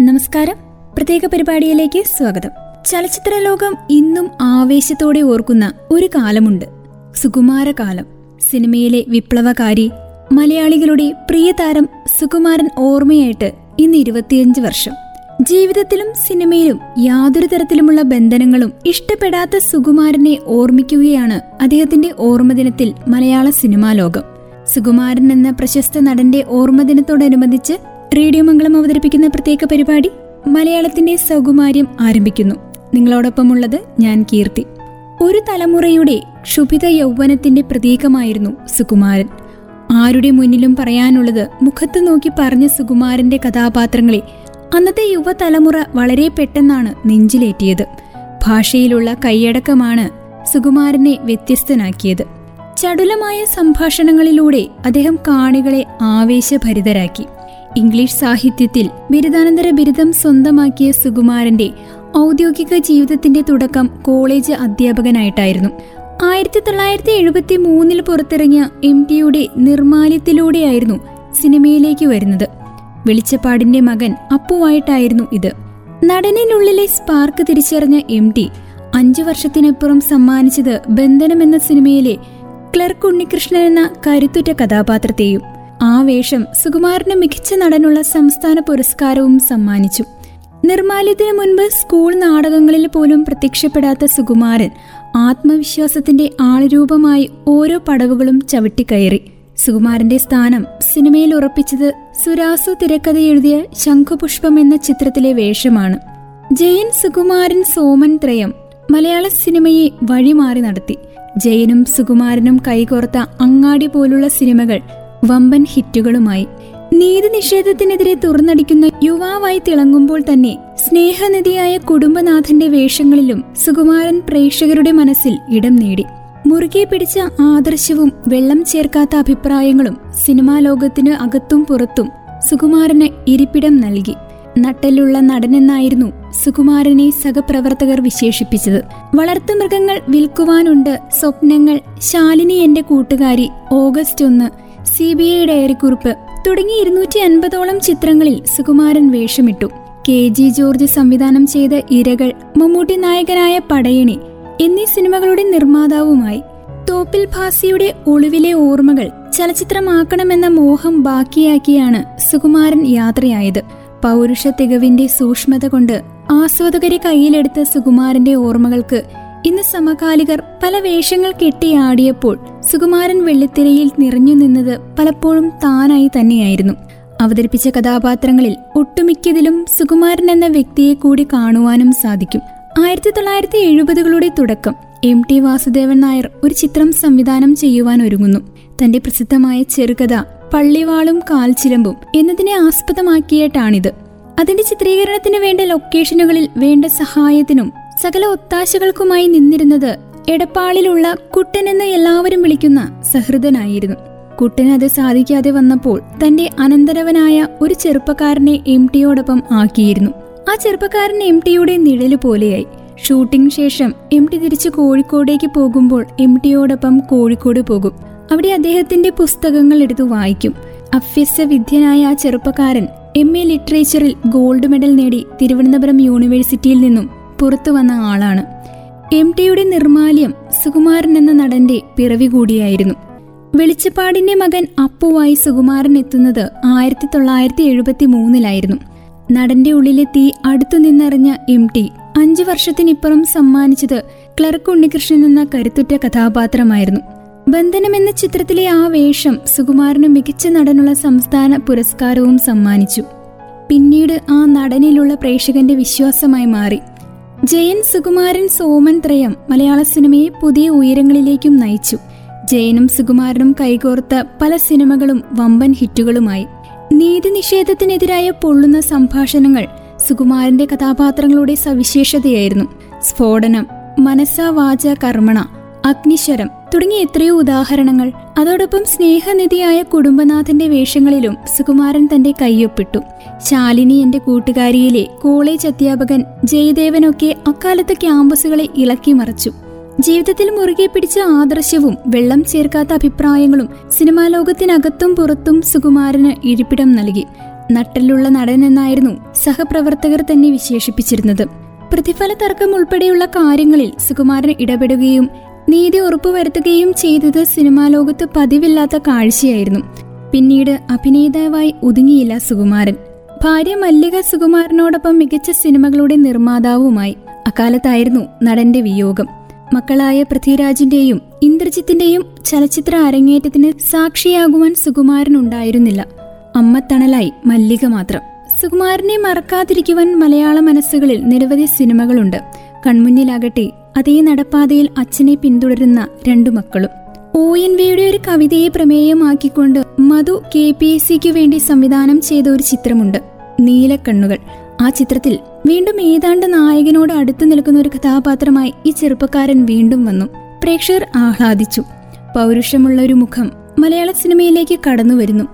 നമസ്കാരം. പ്രത്യേക പരിപാടിയിലേക്ക് സ്വാഗതം. ചലച്ചിത്ര ലോകം ഇന്നും ആവേശത്തോടെ ഓർക്കുന്ന ഒരു കാലമുണ്ട്. സുകുമാരകാലം. സിനിമയിലെ വിപ്ലവകാരി മലയാളികളുടെ പ്രിയതാരം സുകുമാരൻ ഓർമ്മയായിട്ട് ഇന്ന് ഇരുപത്തിയഞ്ച് വർഷം. ജീവിതത്തിലും സിനിമയിലും യാതൊരു തരത്തിലുമുള്ള ബന്ധനങ്ങളും ഇഷ്ടപ്പെടാത്ത സുകുമാരനെ ഓർമ്മിക്കുകയാണ് അദ്ദേഹത്തിന്റെ ഓർമ്മദിനത്തിൽ മലയാള സിനിമാ ലോകം. സുകുമാരൻ എന്ന പ്രശസ്ത നടന്റെ ഓർമ്മദിനത്തോടനുബന്ധിച്ച് റേഡിയോ മംഗളം അവതരിപ്പിക്കുന്ന പ്രത്യേക പരിപാടി മലയാളത്തിന്റെ സൗകുമാര്യം ആരംഭിക്കുന്നു. നിങ്ങളോടൊപ്പമുള്ളത് ഞാൻ കീർത്തി. ഒരു തലമുറയുടെ ക്ഷുഭിത യൗവനത്തിന്റെ പ്രതീകമായിരുന്നു സുകുമാരൻ. ആരുടെ മുന്നിലും പറയാനുള്ളത് മുഖത്ത് നോക്കി പറഞ്ഞ സുകുമാരന്റെ കഥാപാത്രങ്ങളെ അന്നത്തെ യുവതലമുറ വളരെ പെട്ടെന്നാണ് നെഞ്ചിലേറ്റിയത്. ഭാഷയിലുള്ള കൈയടക്കമാണ് സുകുമാരനെ വ്യത്യസ്തനാക്കിയത്. ചടുലമായ സംഭാഷണങ്ങളിലൂടെ അദ്ദേഹം കാണികളെ ആവേശഭരിതരാക്കി. ഇംഗ്ലീഷ് സാഹിത്യത്തിൽ ബിരുദാനന്തര ബിരുദം സ്വന്തമാക്കിയ സുകുമാരന്റെ ഔദ്യോഗിക ജീവിതത്തിന്റെ തുടക്കം കോളേജ് അധ്യാപകനായിട്ടായിരുന്നു. ആയിരത്തി തൊള്ളായിരത്തി എഴുപത്തി മൂന്നിൽ പുറത്തിറങ്ങിയ എം ടിയുടെ നിർമാല്യത്തിലൂടെയായിരുന്നു സിനിമയിലേക്ക് വരുന്നത്. വെളിച്ചപ്പാടിന്റെ മകൻ അപ്പുവായിട്ടായിരുന്നു ഇത്. നടനിനുള്ളിലെ സ്പാർക്ക് തിരിച്ചറിഞ്ഞ എം ടി അഞ്ചു വർഷത്തിനപ്പുറം സമ്മാനിച്ചത് ബന്ധനം എന്ന സിനിമയിലെ ക്ലർക്ക് ഉണ്ണികൃഷ്ണൻ എന്ന കരുത്തുറ്റ കഥാപാത്രത്തെയും ആ വേഷം സുകുമാരന് മികച്ച നടനുള്ള സംസ്ഥാന പുരസ്കാരവും സമ്മാനിച്ചു. നിർമാല്യത്തിന് മുൻപ് സ്കൂൾ നാടകങ്ങളിൽ പോലും പ്രത്യക്ഷപ്പെടാത്ത സുകുമാരൻ ആത്മവിശ്വാസത്തിന്റെ ആളുരൂപമായി ഓരോ പടവുകളും ചവിട്ടിക്കയറി. സുകുമാരന്റെ സ്ഥാനം സിനിമയിൽ ഉറപ്പിച്ചത് സുരാസു തിരക്കഥ എഴുതിയ ശംഖുപുഷ്പം എന്ന ചിത്രത്തിലെ വേഷമാണ്. ജയൻ സുകുമാരൻ സോമൻ ത്രയം മലയാള സിനിമയെ വഴിമാറി നടത്തി. ജയനും സുകുമാരനും കൈകോർത്ത അങ്ങാടി പോലുള്ള സിനിമകൾ വമ്പൻ ഹിറ്റുകളുമായി നീതി നിഷേധത്തിനെതിരെ തുറന്നടിക്കുന്ന യുവാവായി തിളങ്ങുമ്പോൾ തന്നെ സ്നേഹനിധിയായ കുടുംബനാഥന്റെ വേഷങ്ങളിലും സുകുമാരൻ പ്രേക്ഷകരുടെ മനസ്സിൽ ഇടം നേടി. മുറുകെ പിടിച്ച ആദർശവും വെള്ളം ചേർക്കാത്ത അഭിപ്രായങ്ങളും സിനിമാ ലോകത്തിന് അകത്തും പുറത്തും സുകുമാരന് ഇരിപ്പിടം നൽകി. നട്ടലുള്ള നടനെന്നായിരുന്നു സുകുമാരനെ സഹപ്രവർത്തകർ വിശേഷിപ്പിച്ചത്. വളർത്തുമൃഗങ്ങൾ വിൽക്കുവാനുണ്ട് സ്വപ്നങ്ങൾ ശാലിനി എന്റെ കൂട്ടുകാരി ഓഗസ്റ്റ് ഒന്ന് സി ബി ഐ ഡയറിക്കുറിപ്പ്. തുടങ്ങി ഇരുന്നൂറ്റി അൻപതോളം ചിത്രങ്ങളിൽ സുകുമാരൻ വേഷമിട്ടു. കെ ജി ജോർജ് സംവിധാനം ചെയ്ത ഇരകൾ മമ്മൂട്ടി നായകനായ പടയണി എന്നീ സിനിമകളുടെ നിർമ്മാതാവുമായി തോപ്പിൽ ഭാസിയുടെ ഒളിവിലെ ഓർമ്മകൾ ചലച്ചിത്രമാക്കണമെന്ന മോഹം ബാക്കിയാക്കിയാണ് സുകുമാരൻ യാത്രയായത്. പൗരുഷ തികവിന്റെ സൂക്ഷ്മത കൊണ്ട് ആസ്വാദകരെ കയ്യിലെടുത്ത സുകുമാരന്റെ ഓർമ്മകൾക്ക് ഇന്ന് സമകാലികർ പല വേഷങ്ങൾ കെട്ടിയാടിയപ്പോൾ സുകുമാരൻ വെള്ളിത്തിരയിൽ നിറഞ്ഞു നിന്നത് പലപ്പോഴും താനായി തന്നെയായിരുന്നു. അവതരിപ്പിച്ച കഥാപാത്രങ്ങളിൽ ഒട്ടുമിക്കതിലും സുകുമാരൻ എന്ന വ്യക്തിയെ കൂടി കാണുവാനും സാധിക്കും. ആയിരത്തി തൊള്ളായിരത്തി എഴുപതുകളുടെ തുടക്കം എം ടി വാസുദേവൻ നായർ ഒരു ചിത്രം സംവിധാനം ചെയ്യുവാൻ ഒരുങ്ങുന്നു. തന്റെ പ്രസിദ്ധമായ ചെറുകഥ പള്ളിവാളും കാൽച്ചിലമ്പും എന്നതിനെ ആസ്പദമാക്കിയിട്ടാണിത്. അതിന്റെ ചിത്രീകരണത്തിന് വേണ്ട ലൊക്കേഷനുകളിൽ വേണ്ട സഹായത്തിനും സകല ഒത്താശകൾക്കുമായി നിന്നിരുന്നത് എടപ്പാളിലുള്ള കുട്ടൻ എന്ന് എല്ലാവരും വിളിക്കുന്ന സഹൃദനായിരുന്നു. കുട്ടൻ അത് സാധിക്കാതെ വന്നപ്പോൾ തന്റെ അനന്തരവനായ ഒരു ചെറുപ്പക്കാരനെ എം ടിയോടൊപ്പം ആക്കിയിരുന്നു. ആ ചെറുപ്പക്കാരൻ എം ടിയുടെ നിഴൽ പോലെയായി. ഷൂട്ടിംഗ് ശേഷം എം ടി തിരിച്ച് കോഴിക്കോടേക്ക് പോകുമ്പോൾ എം ടിയോടൊപ്പം കോഴിക്കോട് പോകും. അവിടെ അദ്ദേഹത്തിന്റെ പുസ്തകങ്ങൾ എടുത്തു വായിക്കും. അഭ്യസ്ത വിദ്യനായ ആ ചെറുപ്പക്കാരൻ എം എ ലിറ്ററേച്ചറിൽ ഗോൾഡ് മെഡൽ നേടി തിരുവനന്തപുരം യൂണിവേഴ്സിറ്റിയിൽ നിന്നും പുറത്തു വന്ന ആളാണ്. എം ടിയുടെ നിർമാല്യം സുകുമാരൻ എന്ന നടന്റെ പിറവി കൂടിയായിരുന്നു. വെളിച്ചപ്പാടിന്റെ മകൻ അപ്പുവായി സുകുമാരൻ എത്തുന്നത് ആയിരത്തി തൊള്ളായിരത്തി എഴുപത്തി മൂന്നിലായിരുന്നു നടന്റെ ഉള്ളിലെ തീ അടുത്തു നിന്നറിഞ്ഞ എം ടി അഞ്ചു വർഷത്തിനിപ്പുറം സമ്മാനിച്ചത് ക്ലർക്ക് ഉണ്ണികൃഷ്ണൻ എന്ന കരുത്തുറ്റ കഥാപാത്രമായിരുന്നു. ബന്ധനം എന്ന ചിത്രത്തിലെ ആ വേഷം സുകുമാരന് മികച്ച നടനുള്ള സംസ്ഥാന പുരസ്കാരവും സമ്മാനിച്ചു. പിന്നീട് ആ നടനിലുള്ള പ്രേക്ഷകന്റെ വിശ്വാസമായി മാറി. ജയൻ സുകുമാരൻ സോമൻ ത്രയം മലയാള സിനിമയെ പുതിയ ഉയരങ്ങളിലേക്കും നയിച്ചു. ജയനും സുകുമാരനും കൈകോർത്ത പല സിനിമകളും വമ്പൻ ഹിറ്റുകളുമായി. നീതി നിഷേധത്തിനെതിരായ പൊള്ളുന്ന സംഭാഷണങ്ങൾ സുകുമാരന്റെ കഥാപാത്രങ്ങളുടെ സവിശേഷതയായിരുന്നു. സ്ഫോടനം മനസ്സാ വാച കർമ്മണ അഗ്നിശരം തുടങ്ങിയ എത്രയോ ഉദാഹരണങ്ങൾ. അതോടൊപ്പം സ്നേഹനിധിയായ കുടുംബനാഥന്റെ വേഷങ്ങളിലും സുകുമാരൻ തന്റെ കയ്യൊപ്പിട്ടു ശാലിനി എന്റെ കൂട്ടുകാരിയിലെ കോളേജ് അധ്യാപകൻ ജയദേവനൊക്കെ അക്കാലത്ത് ക്യാമ്പസുകളെ ഇളക്കി മറച്ചു. ജീവിതത്തിൽ മുറുകെ പിടിച്ച ആദർശവും വെള്ളം ചേർക്കാത്ത അഭിപ്രായങ്ങളും സിനിമാ ലോകത്തിനകത്തും പുറത്തും സുകുമാരന് ഇരിപ്പിടം നൽകി. നട്ടലുള്ള നടൻ എന്നായിരുന്നു സഹപ്രവർത്തകർ തന്നെ വിശേഷിപ്പിച്ചിരുന്നത്. പ്രതിഫല തർക്കം ഉൾപ്പെടെയുള്ള കാര്യങ്ങളിൽ സുകുമാരൻ ഇടപെടുകയും നീതി ഉറപ്പുവരുത്തുകയും ചെയ്തത് സിനിമാ ലോകത്ത് പതിവില്ലാത്ത കാഴ്ചയായിരുന്നു. പിന്നീട് അഭിനേതാവായി ഒതുങ്ങിയില്ല സുകുമാരൻ. ഭാര്യ മല്ലിക സുകുമാരനോടൊപ്പം മികച്ച സിനിമകളുടെ നിർമ്മാതാവുമായി അക്കാലത്തായിരുന്നു നടന്റെ വിയോഗം. മക്കളായ പൃഥ്വിരാജിന്റെയും ഇന്ദ്രജിത്തിന്റെയും ചലച്ചിത്ര അരങ്ങേറ്റത്തിന് സാക്ഷിയാകുവാൻ സുകുമാരൻ ഉണ്ടായിരുന്നില്ല അമ്മ തണലായി മല്ലിക മാത്രം. സുകുമാരനെ മറക്കാതിരിക്കുവാൻ മലയാള മനസ്സുകളിൽ നിരവധി സിനിമകളുണ്ട്. കൺമുന്നിലാകട്ടെ അതേ നടപ്പാതയിൽ അച്ഛനെ പിന്തുടരുന്ന രണ്ടു മക്കളും. ഒ എൻ വിയുടെ ഒരു കവിതയെ പ്രമേയമാക്കിക്കൊണ്ട് മധു കെ പി എസ് സിക്ക് വേണ്ടി സംവിധാനം ചെയ്ത ഒരു ചിത്രമുണ്ട് നീലക്കണ്ണുകൾ. ആ ചിത്രത്തിൽ വീണ്ടും ഏതാണ്ട് നായകനോട് അടുത്തു നിൽക്കുന്ന ഒരു കഥാപാത്രമായി ഈ ചെറുപ്പക്കാരൻ വീണ്ടും വന്നു. പ്രേക്ഷകർ ആഹ്ലാദിച്ചു. പൗരുഷമുള്ള ഒരു മുഖം മലയാള സിനിമയിലേക്ക് കടന്നു വരുന്നു.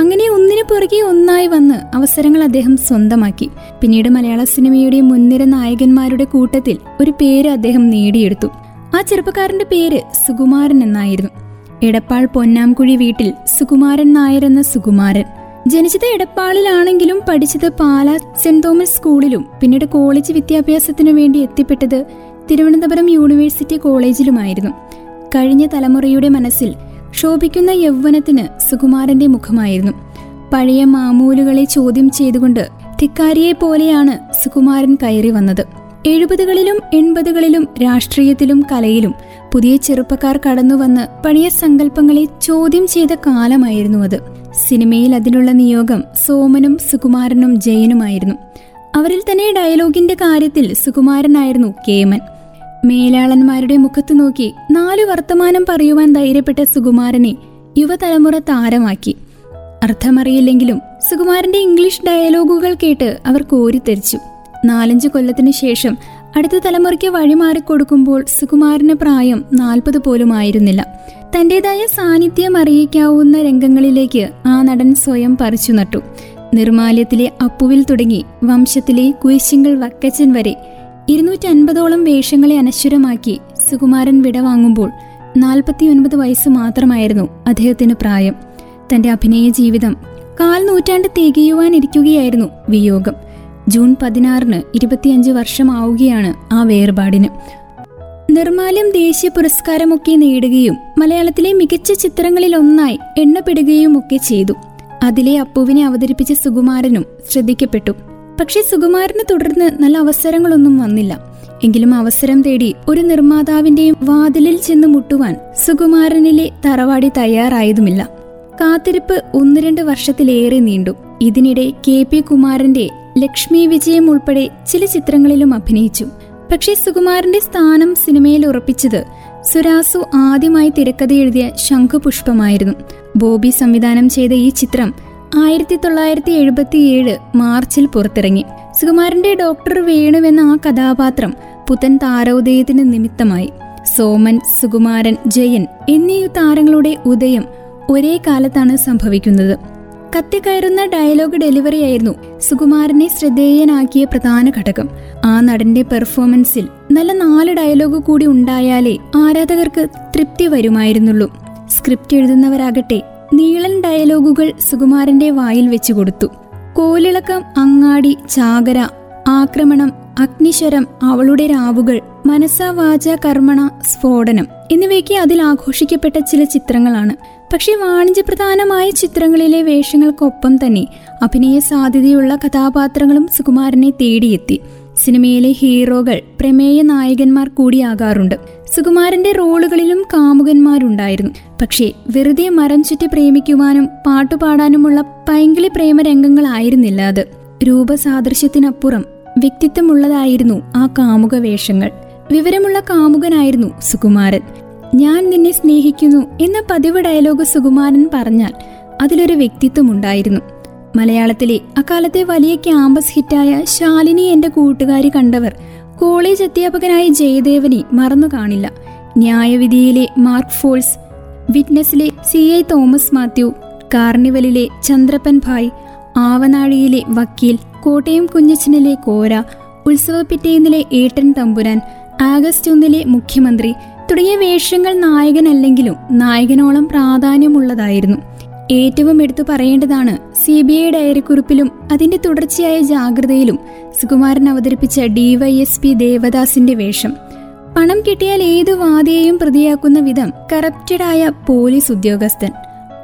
അങ്ങനെ ഒന്നിനു പുറകെ ഒന്നായി വന്ന് അവസരങ്ങൾ അദ്ദേഹം സ്വന്തമാക്കി. പിന്നീട് മലയാള സിനിമയുടെ മുൻനിര നായകന്മാരുടെ കൂട്ടത്തിൽ ഒരു പേര് അദ്ദേഹം നേടിയെടുത്തു. ആ ചെറുപ്പക്കാരന്റെ പേര് സുകുമാരൻ എന്നായിരുന്നു. എടപ്പാൾ പൊന്നാംകുഴി വീട്ടിൽ സുകുമാരൻ നായർ എന്ന സുകുമാരൻ. ജനിച്ചത് എടപ്പാളിലാണെങ്കിലും പഠിച്ചത് പാല സെന്റ് തോമസ് സ്കൂളിലും പിന്നീട് കോളേജ് വിദ്യാഭ്യാസത്തിനു വേണ്ടി എത്തിപ്പെട്ടത് തിരുവനന്തപുരം യൂണിവേഴ്സിറ്റി കോളേജിലുമായിരുന്നു. കഴിഞ്ഞ തലമുറയുടെ മനസ്സിൽ ശോഭിക്കുന്ന യൗവനത്തിന് സുകുമാരന്റെ മുഖമായിരുന്നു. പഴയ മാമൂലുകളെ ചോദ്യം ചെയ്തുകൊണ്ട് ധിക്കാരിയെ പോലെയാണ് സുകുമാരൻ കയറി വന്നത്. എഴുപതുകളിലും എൺപതുകളിലും രാഷ്ട്രീയത്തിലും കലയിലും പുതിയ ചെറുപ്പക്കാർ കടന്നുവന്ന് പഴയ സങ്കല്പങ്ങളെ ചോദ്യം ചെയ്ത കാലമായിരുന്നു അത്. സിനിമയിൽ അതിനുള്ള നിയോഗം സോമനും സുകുമാരനും ജയനുമായിരുന്നു. അവരിൽ തന്നെ ഡയലോഗിന്റെ കാര്യത്തിൽ സുകുമാരനായിരുന്നു കേമൻ. മേലാളന്മാരുടെ മുഖത്തു നോക്കി നാലു വർത്തമാനം പറയുവാൻ ധൈര്യപ്പെട്ട സുകുമാരനെ യുവതലമുറ താരമാക്കി. അർത്ഥമറിയില്ലെങ്കിലും സുകുമാരന്റെ ഇംഗ്ലീഷ് ഡയലോഗുകൾ കേട്ട് അവർ കോരിത്തെരിച്ചു നാലഞ്ചു കൊല്ലത്തിനു ശേഷം അടുത്ത തലമുറയ്ക്ക് വഴിമാറിക്കൊടുക്കുമ്പോൾ സുകുമാരന് പ്രായം നാൽപ്പത് പോലും ആയിരുന്നില്ല. തന്റേതായ സാന്നിധ്യം അറിയിക്കാവുന്ന രംഗങ്ങളിലേക്ക് ആ നടൻ സ്വയം പറിച്ചു നട്ടു നിർമാല്യത്തിലെ അപ്പുവിൽ തുടങ്ങി വംശത്തിലെ കുരിശിങ്കൽ വക്കച്ചൻ വരെ ഇരുന്നൂറ്റി അൻപതോളം വേഷങ്ങളെ അനശ്വരമാക്കി സുകുമാരൻ വിടവാങ്ങുമ്പോൾ നാൽപ്പത്തിയൊൻപത് വയസ്സ് മാത്രമായിരുന്നു അദ്ദേഹത്തിന് പ്രായം. തന്റെ അഭിനയ ജീവിതം കാൽ നൂറ്റാണ്ട് തികയുവാനിരിക്കുകയായിരുന്നു വിയോഗം. ജൂൺ പതിനാറിന് ഇരുപത്തിയഞ്ച് വർഷമാവുകയാണ് ആ വേർപാടിന്. നിർമാല്യം ദേശീയ പുരസ്കാരമൊക്കെ നേടുകയും മലയാളത്തിലെ മികച്ച ചിത്രങ്ങളിലൊന്നായി എണ്ണപ്പെടുകയും ഒക്കെ ചെയ്തു. അതിലെ അപ്പുവിനെ അവതരിപ്പിച്ച സുകുമാരനും ശ്രദ്ധിക്കപ്പെട്ടു. പക്ഷേ സുകുമാരനെ തുടർന്ന് നല്ല അവസരങ്ങളൊന്നും വന്നില്ല. എങ്കിലും അവസരം തേടി ഒരു നിർമ്മാതാവിന്റെയും വാതിലിൽ ചെന്ന് മുട്ടുവാൻ സുകുമാരനിലെ തറവാടി തയ്യാറായതുമില്ല. കാത്തിരിപ്പ് ഒന്ന് രണ്ട് വർഷത്തിലേറെ നീണ്ടു. ഇതിനിടെ കെ പി കുമാരന്റെ ലക്ഷ്മി വിജയം ഉൾപ്പെടെ ചില ചിത്രങ്ങളിലും അഭിനയിച്ചു. പക്ഷേ സുകുമാരന്റെ സ്ഥാനം സിനിമയിൽ ഉറപ്പിച്ചത് സുരാസു ആദ്യമായി തിരക്കഥ എഴുതിയ ശംഖുപുഷ്പമായിരുന്നു. ബോബി സംവിധാനം ചെയ്ത ഈ ചിത്രം ആയിരത്തി തൊള്ളായിരത്തി എഴുപത്തിയേഴ് മാർച്ചിൽ പുറത്തിറങ്ങി. സുകുമാരന്റെ ഡോക്ടർ വേണുവെന്ന ആ കഥാപാത്രം പുത്തൻ താരോദയത്തിന് നിമിത്തമായി. സോമൻ സുകുമാരൻ ജയൻ എന്നീ താരങ്ങളുടെ ഉദയം ഒരേ കാലത്താണ് സംഭവിക്കുന്നത്. കത്തിക്കയറുന്ന ഡയലോഗ് ഡെലിവറി ആയിരുന്നു സുകുമാരനെ ശ്രദ്ധേയനാക്കിയ പ്രധാന ഘടകം. ആ നടന്റെ പെർഫോമൻസിൽ നല്ല നാല് ഡയലോഗ് കൂടി ഉണ്ടായാലേ ആരാധകർക്ക് തൃപ്തി വരുമായിരുന്നുള്ളൂ. സ്ക്രിപ്റ്റ് എഴുതുന്നവരാകട്ടെ നീളൻ ഡയലോഗുകൾ സുകുമാരന്റെ വായിൽ വെച്ചു കൊടുത്തു. കോലിളക്കം അങ്ങാടി ചാകര ആക്രമണം അഗ്നിശ്വരം അവളുടെ രാവുകൾ മനസ്സ വാച കർമ്മണ സ്ഫോടനം എന്നിവയ്ക്ക് അതിൽ ആഘോഷിക്കപ്പെട്ട ചില ചിത്രങ്ങളാണ്. പക്ഷേ വാണിജ്യപ്രധാനമായ ചിത്രങ്ങളിലെ വേഷങ്ങൾക്കൊപ്പം തന്നെ അഭിനയ സാധ്യതയുള്ള കഥാപാത്രങ്ങളും സുകുമാരനെ തേടിയെത്തി. സിനിമയിലെ ഹീറോകൾ പ്രമേയ നായകന്മാർ കൂടിയാകാറുണ്ട്. സുകുമാരന്റെ റോളുകളിലും കാമുകന്മാരുണ്ടായിരുന്നു. പക്ഷേ വെറുതെ മരം ചുറ്റി പ്രേമിക്കുവാനും പാട്ടുപാടാനുമുള്ള പൈങ്കിളി പ്രേമരംഗങ്ങളായിരുന്നില്ല അത്. രൂപസാദൃശ്യത്തിനപ്പുറം വ്യക്തിത്വമുള്ളതായിരുന്നു ആ കാമുക വേഷങ്ങൾ. വിവരമുള്ള കാമുകനായിരുന്നു സുകുമാരൻ. ഞാൻ നിന്നെ സ്നേഹിക്കുന്നു എന്ന പതിവ് ഡയലോഗ് സുകുമാരൻ പറഞ്ഞാൽ അതിലൊരു വ്യക്തിത്വമുണ്ടായിരുന്നു. മലയാളത്തിലെ അക്കാലത്തെ വലിയ ക്യാമ്പസ് ഹിറ്റായ ശാലിനി എന്റെ കൂട്ടുകാരി കണ്ടവർ കോളേജ് അധ്യാപകനായ ജയദേവനെ മറന്നു കാണില്ല. ന്യായവിധിയിലെ മാർക്ക് ഫോൾസ് വിറ്റ്നസിലെ സി ഐ തോമസ് മാത്യു കാർണിവലിലെ ചന്ദ്രപ്പൻ ഭായ് ആവനാഴിയിലെ വക്കീൽ കോട്ടയം കുഞ്ഞച്ചനിലെ കോര ഉത്സവപ്പിറ്റേന്നിലെ ഏട്ടൻ തമ്പുരാൻ ആഗസ്റ്റ് ഒന്നിലെ മുഖ്യമന്ത്രി തുടങ്ങിയ വേഷങ്ങൾ നായകനല്ലെങ്കിലും നായകനോളം പ്രാധാന്യമുള്ളതായിരുന്നു. ഏറ്റവും എടുത്തു പറയേണ്ടതാണ് സി ബി ഐ ഡയറിക്കുറിപ്പിലും അതിന്റെ തുടർച്ചയായ ജാഗ്രതയിലും സുകുമാരൻ അവതരിപ്പിച്ച ഡിവൈഎസ്പി ദേവദാസിന്റെ വേഷം. പണം കിട്ടിയാൽ ഏതു വാദിയെയും പ്രതിയാക്കുന്ന വിധം കറപ്റ്റഡായ പോലീസ് ഉദ്യോഗസ്ഥൻ.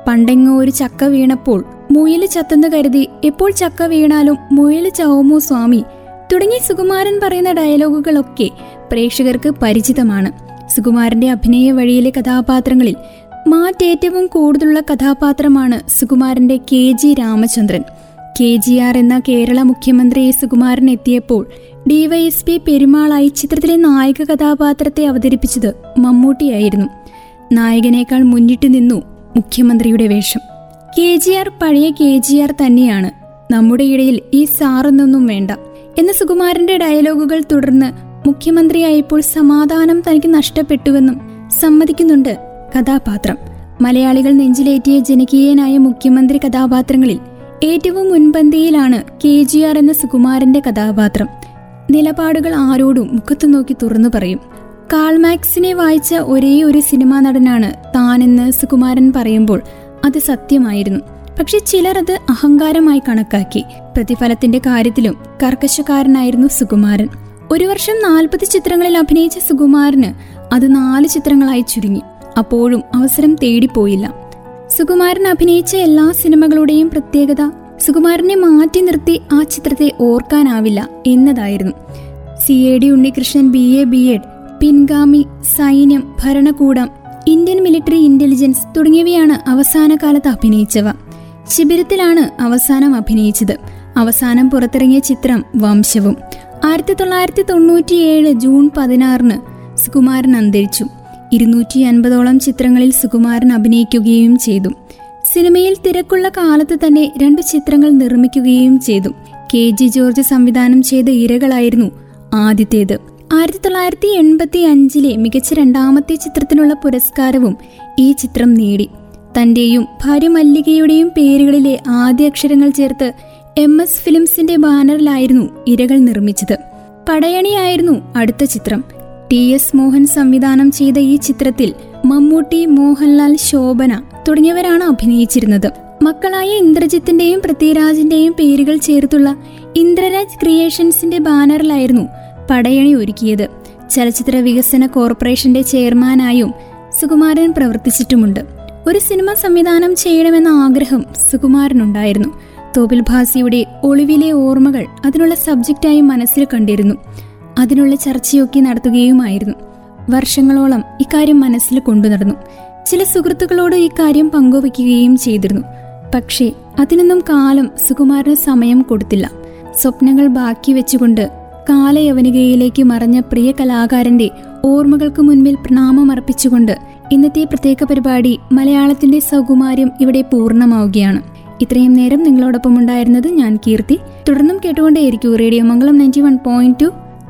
പണ്ടെങ്ങോ ഒരു ചക്ക വീണപ്പോൾ മുയൽ ചത്തെന്ന് കരുതി എപ്പോൾ ചക്ക വീണാലും മുയൽ ചാവുമോ സ്വാമി? തുടങ്ങി സുകുമാരൻ പറയുന്ന ഡയലോഗുകളൊക്കെ പ്രേക്ഷകർക്ക് പരിചിതമാണ്. സുകുമാരന്റെ അഭിനയ വഴിയിലെ കഥാപാത്രങ്ങളിൽ മാറ്റേറ്റവും കൂടുതലുള്ള കഥാപാത്രമാണ് സുകുമാരന്റെ K G Ramachandran. K G R എന്ന കേരള മുഖ്യമന്ത്രി സുകുമാരൻ എത്തിയപ്പോൾ ഡിവൈഎസ്പി പെരുമാളായി ചിത്രത്തിലെ നായക കഥാപാത്രത്തെ അവതരിപ്പിച്ചത് മമ്മൂട്ടിയായിരുന്നു. നായകനേക്കാൾ മുന്നിട്ട് നിന്നു മുഖ്യമന്ത്രിയുടെ വേഷം. കെ ജി ആർ പഴയ കെ ജി ആർ തന്നെയാണ്. നമ്മുടെ ഇടയിൽ ഈ സാറൊന്നൊന്നും വേണ്ട എന്ന സുകുമാരന്റെ ഡയലോഗുകൾ തുടർന്ന് മുഖ്യമന്ത്രിയായപ്പോൾ സമാധാനം തനിക്ക് നഷ്ടപ്പെട്ടുവെന്നും സമ്മതിക്കുന്നുണ്ട് കഥാപാത്രം. മലയാളികൾ നെഞ്ചിലേറ്റിയ ജനകീയനായ മുഖ്യമന്ത്രി കഥാപാത്രങ്ങളിൽ ഏറ്റവും മുൻപന്തിയിലാണ് കെ ജി ആർ എന്ന സുകുമാരന്റെ കഥാപാത്രം. നിലപാടുകൾ ആരോടും മുഖത്തു നോക്കി തുറന്നു പറയും. കാൾമാക്സിനെ വായിച്ച ഒരേ ഒരു സിനിമാ നടനാണ് താനെന്ന് സുകുമാരൻ പറയുമ്പോൾ അത് സത്യമായിരുന്നു. പക്ഷെ ചിലർ അത് അഹങ്കാരമായി കണക്കാക്കി. പ്രതിഫലത്തിന്റെ കാര്യത്തിലും കർക്കശക്കാരനായിരുന്നു സുകുമാരൻ. ഒരു വർഷം നാൽപ്പത് ചിത്രങ്ങളിൽ അഭിനയിച്ച സുകുമാരന് അത് നാല് ചിത്രങ്ങളായി ചുരുങ്ങി. അപ്പോഴും അവസരം തേടിപ്പോയില്ല. സുകുമാരൻ അഭിനയിച്ച എല്ലാ സിനിമകളുടെയും പ്രത്യേകത സുകുമാരനെ മാറ്റി നിർത്തി ആ ചിത്രത്തെ ഓർക്കാനാവില്ല എന്നതായിരുന്നു. C A D Unnikrishnan B A B Ed പിൻഗാമി സൈന്യം ഭരണകൂടം ഇന്ത്യൻ മിലിറ്ററി ഇന്റലിജൻസ് തുടങ്ങിയവയാണ് അവസാന കാലത്ത് അഭിനയിച്ചവ. ശിബിരത്തിലാണ് അവസാനം അഭിനയിച്ചത്. അവസാനം പുറത്തിറങ്ങിയ ചിത്രം വംശവും. ആയിരത്തി തൊള്ളായിരത്തി തൊണ്ണൂറ്റിയേഴ് ജൂൺ പതിനാറിന് സുകുമാരൻ അന്തരിച്ചു. ഇരുന്നൂറ്റി അൻപതോളം ചിത്രങ്ങളിൽ സുകുമാരൻ അഭിനയിക്കുകയും ചെയ്തു. സിനിമയിൽ തിരക്കുള്ള കാലത്ത് തന്നെ രണ്ട് ചിത്രങ്ങൾ നിർമ്മിക്കുകയും ചെയ്തു. കെ ജി ജോർജ് സംവിധാനം ചെയ്ത ഇരകളായിരുന്നു ആദ്യത്തേത്. ആയിരത്തി തൊള്ളായിരത്തി എൺപത്തി അഞ്ചിലെ മികച്ച രണ്ടാമത്തെ ചിത്രത്തിനുള്ള പുരസ്കാരവും ഈ ചിത്രം നേടി. തന്റെയും ഭാര്യ മല്ലികയുടെയും പേരുകളിലെ ആദ്യ അക്ഷരങ്ങൾ ചേർത്ത് എം എസ് ഫിലിംസിന്റെ ബാനറിലായിരുന്നു ഇരകൾ നിർമ്മിച്ചത്. പടയണിയായിരുന്നു അടുത്ത ചിത്രം. ടി എസ് മോഹൻ സംവിധാനം ചെയ്ത ഈ ചിത്രത്തിൽ മമ്മൂട്ടി മോഹൻലാൽ ശോഭന തുടങ്ങിയവരാണ് അഭിനയിച്ചിരുന്നത്. മക്കളായ ഇന്ദ്രജിത്തിന്റെയും പൃഥ്വിരാജിന്റെയും പേരുകൾ ചേർത്തുള്ള ഇന്ദ്രരാജ് ക്രിയേഷൻസിന്റെ ബാനറിലായിരുന്നു പടയണി ഒരുക്കിയത്. ചലച്ചിത്ര വികസന കോർപ്പറേഷന്റെ ചെയർമാനായും സുകുമാരൻ പ്രവർത്തിച്ചിട്ടുമുണ്ട്. ഒരു സിനിമ സംവിധാനം ചെയ്യണമെന്ന ആഗ്രഹം സുകുമാരനുണ്ടായിരുന്നു. തോപിൽ ഭാസിയുടെ ഒളിവിലെ ഓർമ്മകൾ അതിനുള്ള സബ്ജക്റ്റായി മനസ്സിൽ കണ്ടിരുന്നു. അതിനുള്ള ചർച്ചയൊക്കെ നടത്തുകയുമായിരുന്നു. വർഷങ്ങളോളം ഇക്കാര്യം മനസ്സിൽ കൊണ്ടു നടന്നു. ചില സുഹൃത്തുക്കളോട് ഇക്കാര്യം പങ്കുവയ്ക്കുകയും ചെയ്തിരുന്നു. പക്ഷേ അതിനൊന്നും കാലം സുകുമാരന് സമയം കൊടുത്തില്ല. സ്വപ്നങ്ങൾ ബാക്കി വെച്ചുകൊണ്ട് കാലയവനികയിലേക്ക് മറഞ്ഞ പ്രിയ കലാകാരന്റെ ഓർമ്മകൾക്ക് മുൻപിൽ പ്രണാമമർപ്പിച്ചുകൊണ്ട് ഇന്നത്തെ പ്രത്യേക പരിപാടി മലയാളത്തിന്റെ സൗകുമാര്യം ഇവിടെ പൂർണമാവുകയാണ്. ഇത്രയും നേരം നിങ്ങളോടൊപ്പം ഉണ്ടായിരുന്നത് ഞാൻ കീർത്തി. തുടർന്നും കേട്ടുകൊണ്ടേയിരിക്കൂ radio Mangalam ninety one point two